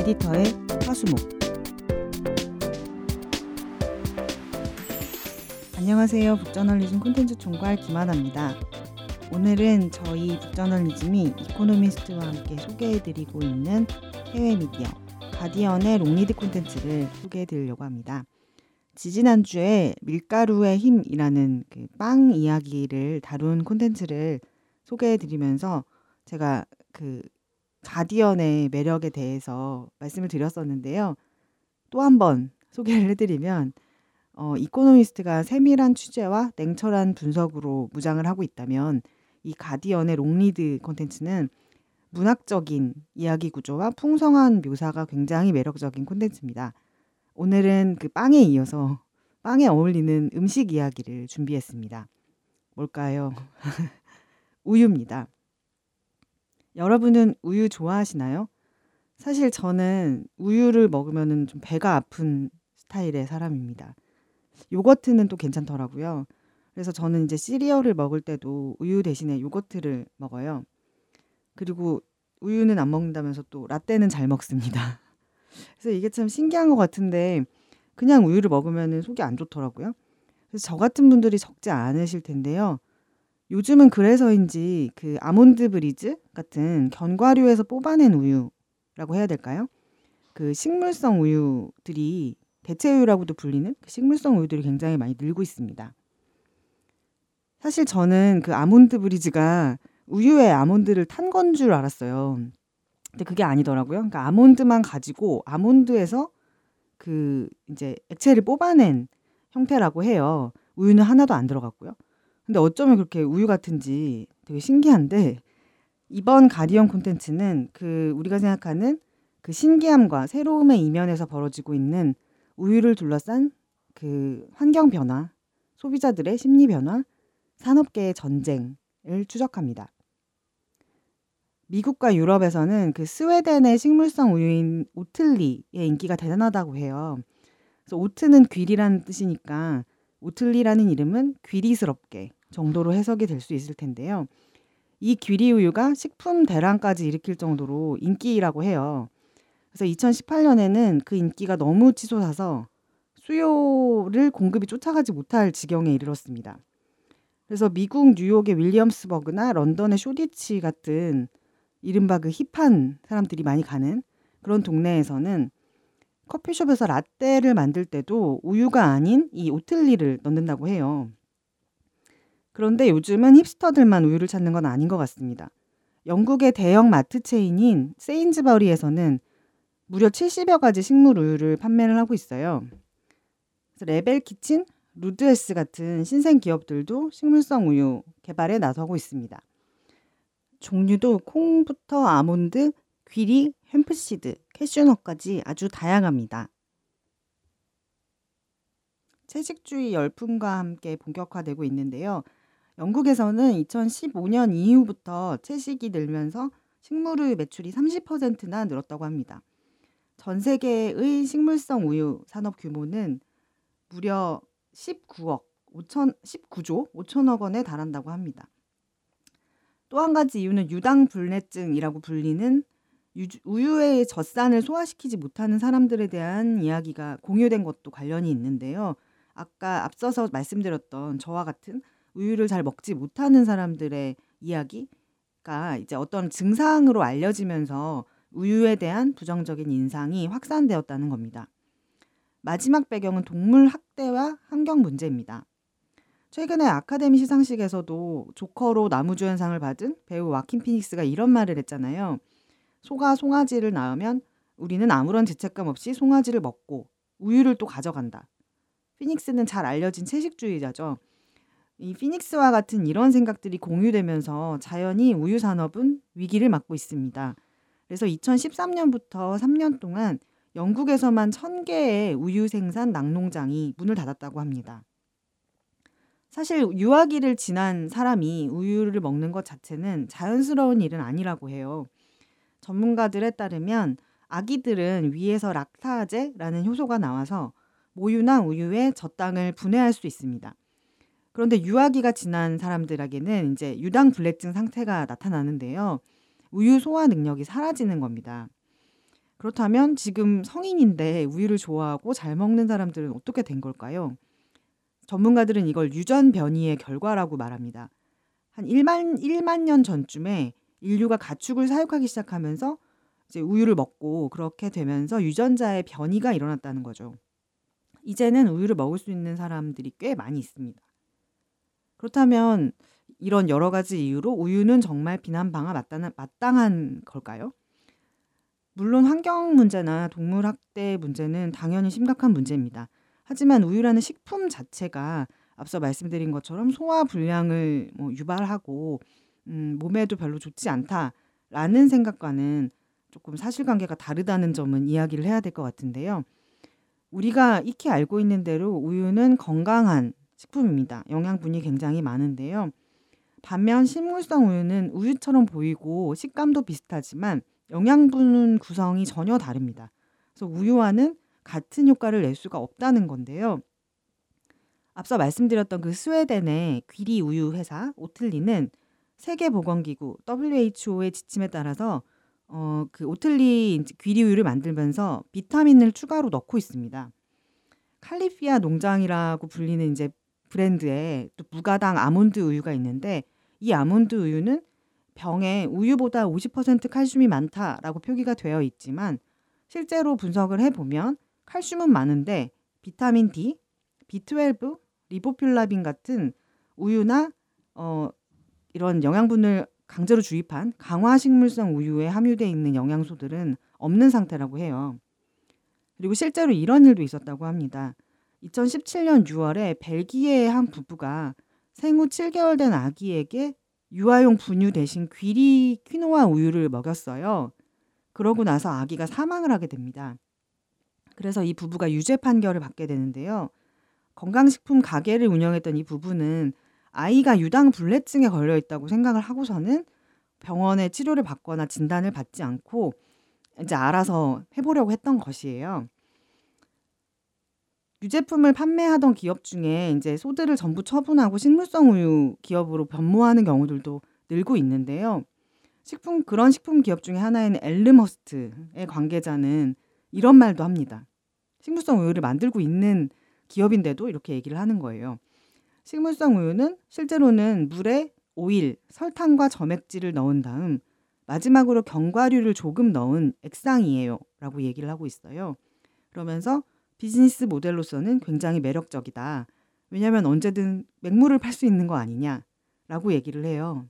에디터의 화수목 안녕하세요. 북저널리즘 콘텐츠 총괄 김하나입니다. 오늘은 저희 북저널리즘이 이코노미스트와 함께 소개해드리고 있는 해외 미디어 가디언의 long read 콘텐츠를 소개해드리려고 합니다. 지지난주에 밀가루의 힘이라는 그 빵 이야기를 다룬 콘텐츠를 소개해드리면서 제가 그 가디언의 매력에 대해서 말씀을 드렸었는데요. 또 한 번 소개를 해드리면 어, 이코노미스트가 세밀한 취재와 냉철한 분석으로 무장을 하고 있다면 이 가디언의 long read 콘텐츠는 문학적인 이야기 구조와 풍성한 묘사가 굉장히 매력적인 콘텐츠입니다. 오늘은 그 빵에 이어서 빵에 어울리는 음식 이야기를 준비했습니다. 뭘까요? 우유입니다. 여러분은 우유 좋아하시나요? 사실 저는 우유를 먹으면 좀 배가 아픈 스타일의 사람입니다. 요거트는 또 괜찮더라고요. 그래서 저는 이제 시리얼을 먹을 때도 우유 대신에 요거트를 먹어요. 그리고 우유는 안 먹는다면서 또 라떼는 잘 먹습니다. 그래서 이게 참 신기한 것 같은데 그냥 우유를 먹으면 속이 안 좋더라고요. 그래서 저 같은 분들이 적지 않으실 텐데요. 요즘은 그래서인지 그 아몬드 브리즈 같은 견과류에서 뽑아낸 우유라고 해야 될까요? 그 식물성 우유들이 대체우유라고도 불리는 그 식물성 우유들이 굉장히 많이 늘고 있습니다. 사실 저는 그 아몬드 브리즈가 우유에 아몬드를 탄 건 줄 알았어요. 근데 그게 아니더라고요. 그러니까 아몬드만 가지고 아몬드에서 그 이제 액체를 뽑아낸 형태라고 해요. 우유는 하나도 안 들어갔고요. 근데 어쩌면 그렇게 우유 같은지 되게 신기한데 이번 가디언 콘텐츠는 그 우리가 생각하는 그 신기함과 새로움의 이면에서 벌어지고 있는 우유를 둘러싼 그 환경 변화, 소비자들의 심리 변화, 산업계의 전쟁을 추적합니다. 미국과 유럽에서는 그 스웨덴의 식물성 우유인 오틀리의 인기가 대단하다고 해요. 그래서 오트는 귀리라는 뜻이니까 오틀리라는 이름은 귀리스럽게 정도로 해석이 될 수 있을 텐데요. 이 귀리 우유가 식품 대란까지 일으킬 정도로 인기라고 해요. 그래서 2018년에는 그 인기가 너무 치솟아서 수요를 공급이 쫓아가지 못할 지경에 이르렀습니다. 그래서 미국 뉴욕의 윌리엄스버그나 런던의 쇼디치 같은 이른바 그 힙한 사람들이 많이 가는 그런 동네에서는 커피숍에서 라떼를 만들 때도 우유가 아닌 이 오틀리를 넣는다고 해요. 그런데 요즘은 힙스터들만 우유를 찾는 건 아닌 것 같습니다. 영국의 대형 마트 체인인 세인즈버리에서는 무려 70여 가지 식물 우유를 판매를 하고 있어요. Rebel Kitchen, Rude Health 같은 신생 기업들도 식물성 우유 개발에 나서고 있습니다. 종류도 콩부터 아몬드, 귀리, hemp seed, 캐슈넛까지 아주 다양합니다. 채식주의 열풍과 함께 본격화되고 있는데요. 영국에서는 2015년 이후부터 채식이 늘면서 식물의 매출이 30%나 늘었다고 합니다. 전 세계의 식물성 우유 산업 규모는 무려 19억 5천 19조 5천억 원에 달한다고 합니다. 또 한 가지 이유는 유당불내증이라고 불리는 우유의 젖산을 소화시키지 못하는 사람들에 대한 이야기가 공유된 것도 관련이 있는데요. 아까 앞서서 말씀드렸던 저와 같은 우유를 잘 먹지 못하는 사람들의 이야기가 이제 어떤 증상으로 알려지면서 우유에 대한 부정적인 인상이 확산되었다는 겁니다. 마지막 배경은 동물 학대와 환경 문제입니다. 최근에 아카데미 시상식에서도 조커로 나무주연상을 받은 배우 와킨 피닉스가 이런 말을 했잖아요. 소가 송아지를 낳으면 우리는 아무런 죄책감 없이 송아지를 먹고 우유를 또 가져간다. 피닉스는 잘 알려진 채식주의자죠. 이 피닉스와 같은 이런 생각들이 공유되면서 자연히 우유 산업은 위기를 맞고 있습니다. 그래서 2013년부터 3년 동안 영국에서만 1000개의 우유 생산 낙농장이 문을 닫았다고 합니다. 사실 유아기를 지난 사람이 우유를 먹는 것 자체는 자연스러운 일은 아니라고 해요. 전문가들에 따르면 아기들은 위에서 락타제라는 효소가 나와서 모유나 우유의 젖당을 분해할 수 있습니다. 그런데 유아기가 지난 사람들에게는 이제 유당 불내증 상태가 나타나는데요. 우유 소화 능력이 사라지는 겁니다. 그렇다면 지금 성인인데 우유를 좋아하고 잘 먹는 사람들은 어떻게 된 걸까요? 전문가들은 이걸 유전 변이의 결과라고 말합니다. 한 1만 1만 년 전쯤에 인류가 가축을 사육하기 시작하면서 이제 우유를 먹고 그렇게 되면서 유전자의 변이가 일어났다는 거죠. 이제는 우유를 먹을 수 있는 사람들이 꽤 많이 있습니다. 그렇다면 이런 여러 가지 이유로 우유는 정말 비난 방아 마땅한 걸까요? 물론 환경 문제나 동물 학대 문제는 당연히 심각한 문제입니다. 하지만 우유라는 식품 자체가 앞서 말씀드린 것처럼 소화 불량을 뭐 유발하고 음, 몸에도 별로 좋지 않다라는 생각과는 조금 사실관계가 다르다는 점은 이야기를 해야 될 것 같은데요. 우리가 익히 알고 있는 대로 우유는 건강한 식품입니다. 영양분이 굉장히 많은데요. 반면 식물성 우유는 우유처럼 보이고 식감도 비슷하지만 영양분 구성이 전혀 다릅니다. 그래서 우유와는 같은 효과를 낼 수가 없다는 건데요. 앞서 말씀드렸던 그 스웨덴의 귀리 우유 회사 오틀리는 세계보건기구 WHO의 지침에 따라서 어, 그 오틀리 귀리 우유를 만들면서 비타민을 추가로 넣고 있습니다. 칼리피아 농장이라고 불리는 이제 브랜드에 또 무가당 아몬드 우유가 있는데 이 아몬드 우유는 병에 우유보다 50% 칼슘이 많다라고 표기가 되어 있지만 실제로 분석을 해보면 칼슘은 많은데 비타민 D, B12, 리보필라빈 같은 우유나 어, 이런 영양분을 강제로 주입한 강화 식물성 우유에 함유되어 있는 영양소들은 없는 상태라고 해요. 그리고 실제로 이런 일도 있었다고 합니다. 2017년 6월에 벨기에의 한 부부가 생후 7개월 된 아기에게 유아용 분유 대신 귀리 퀴노아 우유를 먹였어요. 그러고 나서 아기가 사망을 하게 됩니다. 그래서 이 부부가 유죄 판결을 받게 되는데요. 건강식품 가게를 운영했던 이 부부는 아이가 유당 불내증에 걸려 있다고 생각을 하고서는 병원에 치료를 받거나 진단을 받지 않고 이제 알아서 해보려고 했던 것이에요. 유제품을 판매하던 기업 중에 이제 소들을 전부 처분하고 식물성 우유 기업으로 변모하는 경우들도 늘고 있는데요. 식품 그런 식품 기업 중에 하나인 엘르머스트의 관계자는 이런 말도 합니다. 식물성 우유를 만들고 있는 기업인데도 이렇게 얘기를 하는 거예요. 식물성 우유는 실제로는 물에 오일, 설탕과 점액질을 넣은 다음 마지막으로 견과류를 조금 넣은 액상이에요. 라고 얘기를 하고 있어요. 그러면서 비즈니스 모델로서는 굉장히 매력적이다. 왜냐하면 언제든 맹물을 팔 수 있는 거 아니냐. 라고 얘기를 해요.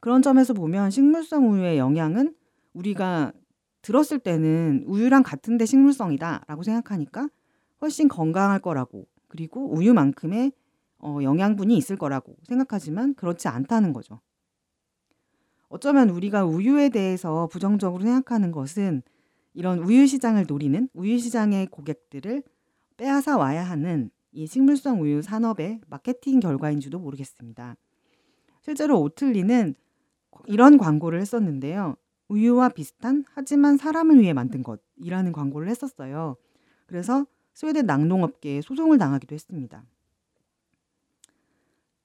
그런 점에서 보면 식물성 우유의 영향은 우리가 들었을 때는 우유랑 같은데 식물성이다 라고 생각하니까 훨씬 건강할 거라고 그리고 우유만큼의 어, 영양분이 있을 거라고 생각하지만 그렇지 않다는 거죠. 어쩌면 우리가 우유에 대해서 부정적으로 생각하는 것은 이런 우유 시장을 노리는 우유 시장의 고객들을 빼앗아 와야 하는 이 식물성 우유 산업의 마케팅 결과인지도 모르겠습니다. 실제로 오틀리는 이런 광고를 했었는데요. 우유와 비슷한 하지만 사람을 위해 만든 것이라는 광고를 했었어요. 그래서 스웨덴 낙농업계에 소송을 당하기도 했습니다.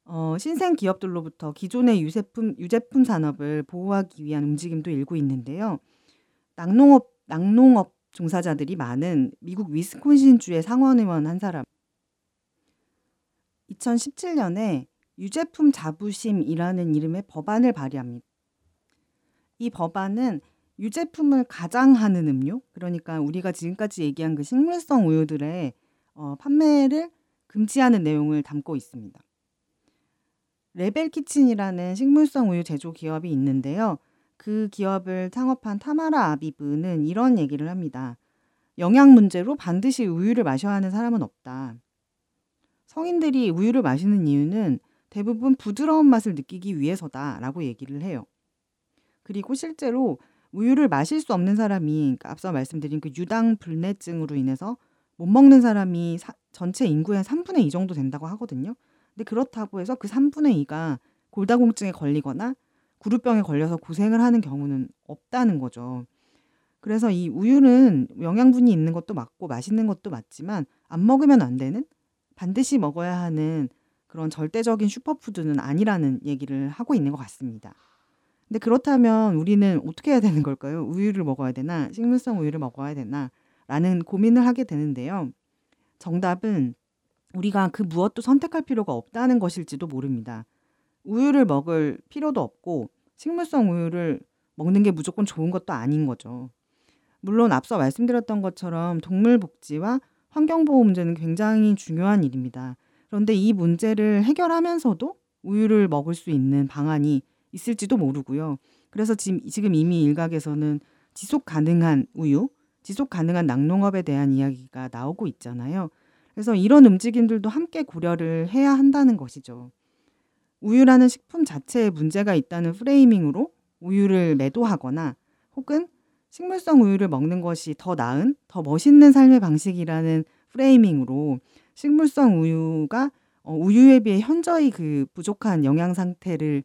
어, 신생 기업들로부터 기존의 유제품, 유제품 산업을 보호하기 위한 움직임도 일고 있는데요. 낙농업 낙농업 종사자들이 많은 미국 위스콘신주의 상원의원 한 사람. 2017년에 유제품 자부심이라는 이름의 법안을 발의합니다. 이 법안은 유제품을 가장하는 음료, 그러니까 우리가 지금까지 얘기한 그 식물성 우유들의 어, 판매를 금지하는 내용을 담고 있습니다. Rebel Kitchen이라는 식물성 우유 제조 기업이 있는데요. 그 기업을 창업한 타마라 아비브는 이런 얘기를 합니다. 영양 문제로 반드시 우유를 마셔야 하는 사람은 없다. 성인들이 우유를 마시는 이유는 대부분 부드러운 맛을 느끼기 위해서다 라고 얘기를 해요. 그리고 실제로 우유를 마실 수 없는 사람이 그러니까 앞서 말씀드린 그 유당 불내증으로 인해서 못 먹는 사람이 사, 전체 인구의 3분의 2 정도 된다고 하거든요. 근데 그렇다고 해서 그 3분의 2가 골다공증에 걸리거나 구루병에 걸려서 고생을 하는 경우는 없다는 거죠. 그래서 이 우유는 영양분이 있는 것도 맞고 맛있는 것도 맞지만 안 먹으면 안 되는 반드시 먹어야 하는 그런 절대적인 슈퍼푸드는 아니라는 얘기를 하고 있는 것 같습니다. 근데 그렇다면 우리는 어떻게 해야 되는 걸까요? 우유를 먹어야 되나? 식물성 우유를 먹어야 되나? 라는 고민을 하게 되는데요. 정답은 우리가 그 무엇도 선택할 필요가 없다는 것일지도 모릅니다. 우유를 먹을 필요도 없고 식물성 우유를 먹는 게 무조건 좋은 것도 아닌 거죠. 물론 앞서 말씀드렸던 것처럼 동물 복지와 환경 보호 문제는 굉장히 중요한 일입니다. 그런데 이 문제를 해결하면서도 우유를 먹을 수 있는 방안이 있을지도 모르고요. 그래서 지금, 지금 이미 일각에서는 지속 가능한 우유, 지속 가능한 낙농업에 대한 이야기가 나오고 있잖아요. 그래서 이런 움직임들도 함께 고려를 해야 한다는 것이죠. 우유라는 식품 자체에 문제가 있다는 프레이밍으로 우유를 매도하거나 혹은 식물성 우유를 먹는 것이 더 나은, 더 멋있는 삶의 방식이라는 프레이밍으로 식물성 우유가 어, 우유에 비해 현저히 그 부족한 영양 상태를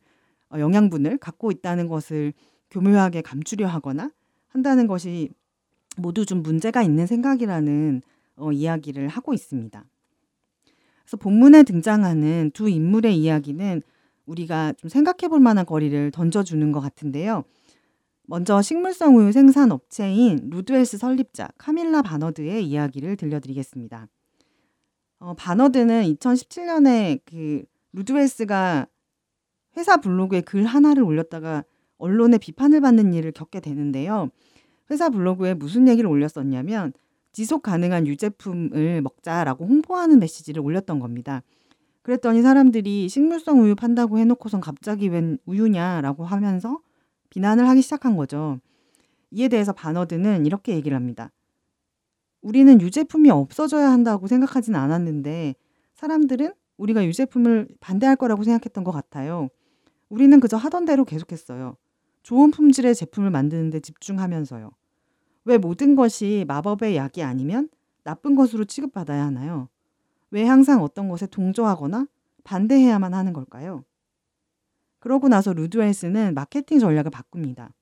어, 영양분을 갖고 있다는 것을 교묘하게 감추려 하거나 한다는 것이 모두 좀 문제가 있는 생각이라는 어, 이야기를 하고 있습니다. 그래서 본문에 등장하는 두 인물의 이야기는 우리가 좀 생각해 볼 만한 거리를 던져주는 것 같은데요. 먼저 식물성 우유 생산 업체인 Rude Health 설립자 카밀라 바너드의 이야기를 들려드리겠습니다. 어, 바너드는 2017년에 그 Rude Health가 회사 블로그에 글 하나를 올렸다가 언론의 비판을 받는 일을 겪게 되는데요. 회사 블로그에 무슨 얘기를 올렸었냐면 지속 가능한 유제품을 먹자라고 홍보하는 메시지를 올렸던 겁니다. 그랬더니 사람들이 식물성 우유 판다고 해놓고선 갑자기 웬 우유냐라고 하면서 비난을 하기 시작한 거죠. 이에 대해서 바너드는 이렇게 얘기를 합니다. 우리는 유제품이 없어져야 한다고 생각하진 않았는데 사람들은 우리가 유제품을 반대할 거라고 생각했던 것 같아요. 우리는 그저 하던 대로 계속했어요. 좋은 품질의 제품을 만드는데 집중하면서요. 왜 모든 것이 마법의 약이 아니면 나쁜 것으로 취급받아야 하나요? 왜 항상 어떤 것에 동조하거나 반대해야만 하는 걸까요? 그러고 나서 루드웰스는 마케팅 전략을 바꿉니다.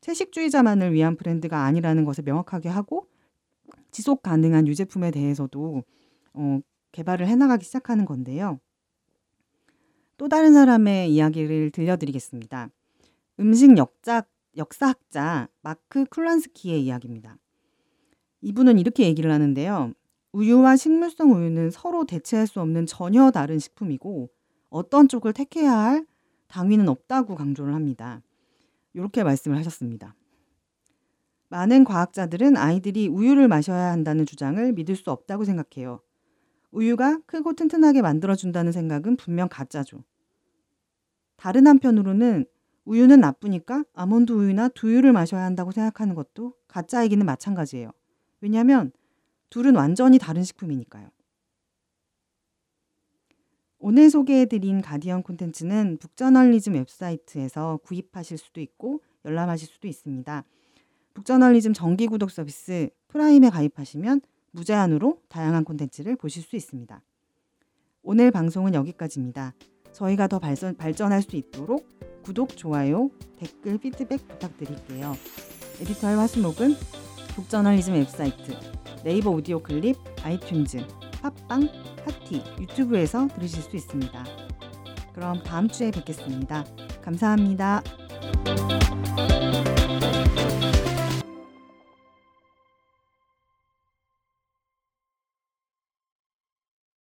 채식주의자만을 위한 브랜드가 아니라는 것을 명확하게 하고 지속 가능한 유제품에 대해서도 어, 개발을 해나가기 시작하는 건데요. 또 다른 사람의 이야기를 들려드리겠습니다. 음식 역작, 역사학자 마크 쿨란스키의 이야기입니다. 이분은 이렇게 얘기를 하는데요. 우유와 식물성 우유는 서로 대체할 수 없는 전혀 다른 식품이고 어떤 쪽을 택해야 할 당위는 없다고 강조를 합니다. 이렇게 말씀을 하셨습니다. 많은 과학자들은 아이들이 우유를 마셔야 한다는 주장을 믿을 수 없다고 생각해요. 우유가 크고 튼튼하게 만들어준다는 생각은 분명 가짜죠. 다른 한편으로는 우유는 나쁘니까 아몬드 우유나 두유를 마셔야 한다고 생각하는 것도 가짜 얘기긴 마찬가지예요. 왜냐하면 둘은 완전히 다른 식품이니까요. 오늘 소개해드린 가디언 콘텐츠는 북저널리즘 웹사이트에서 구입하실 수도 있고 열람하실 수도 있습니다. 북저널리즘 정기 구독 서비스 프라임에 가입하시면 무제한으로 다양한 콘텐츠를 보실 수 있습니다. 오늘 방송은 여기까지입니다. 저희가 더 발전, 발전할 수 있도록 구독, 좋아요, 댓글, 피드백 부탁드릴게요. 에디터의 화수목은 북저널리즘 웹사이트, 네이버 오디오 클립, 아이튠즈, 팟빵, 팟티, 유튜브에서 들으실 수 있습니다. 그럼 다음 주에 뵙겠습니다. 감사합니다.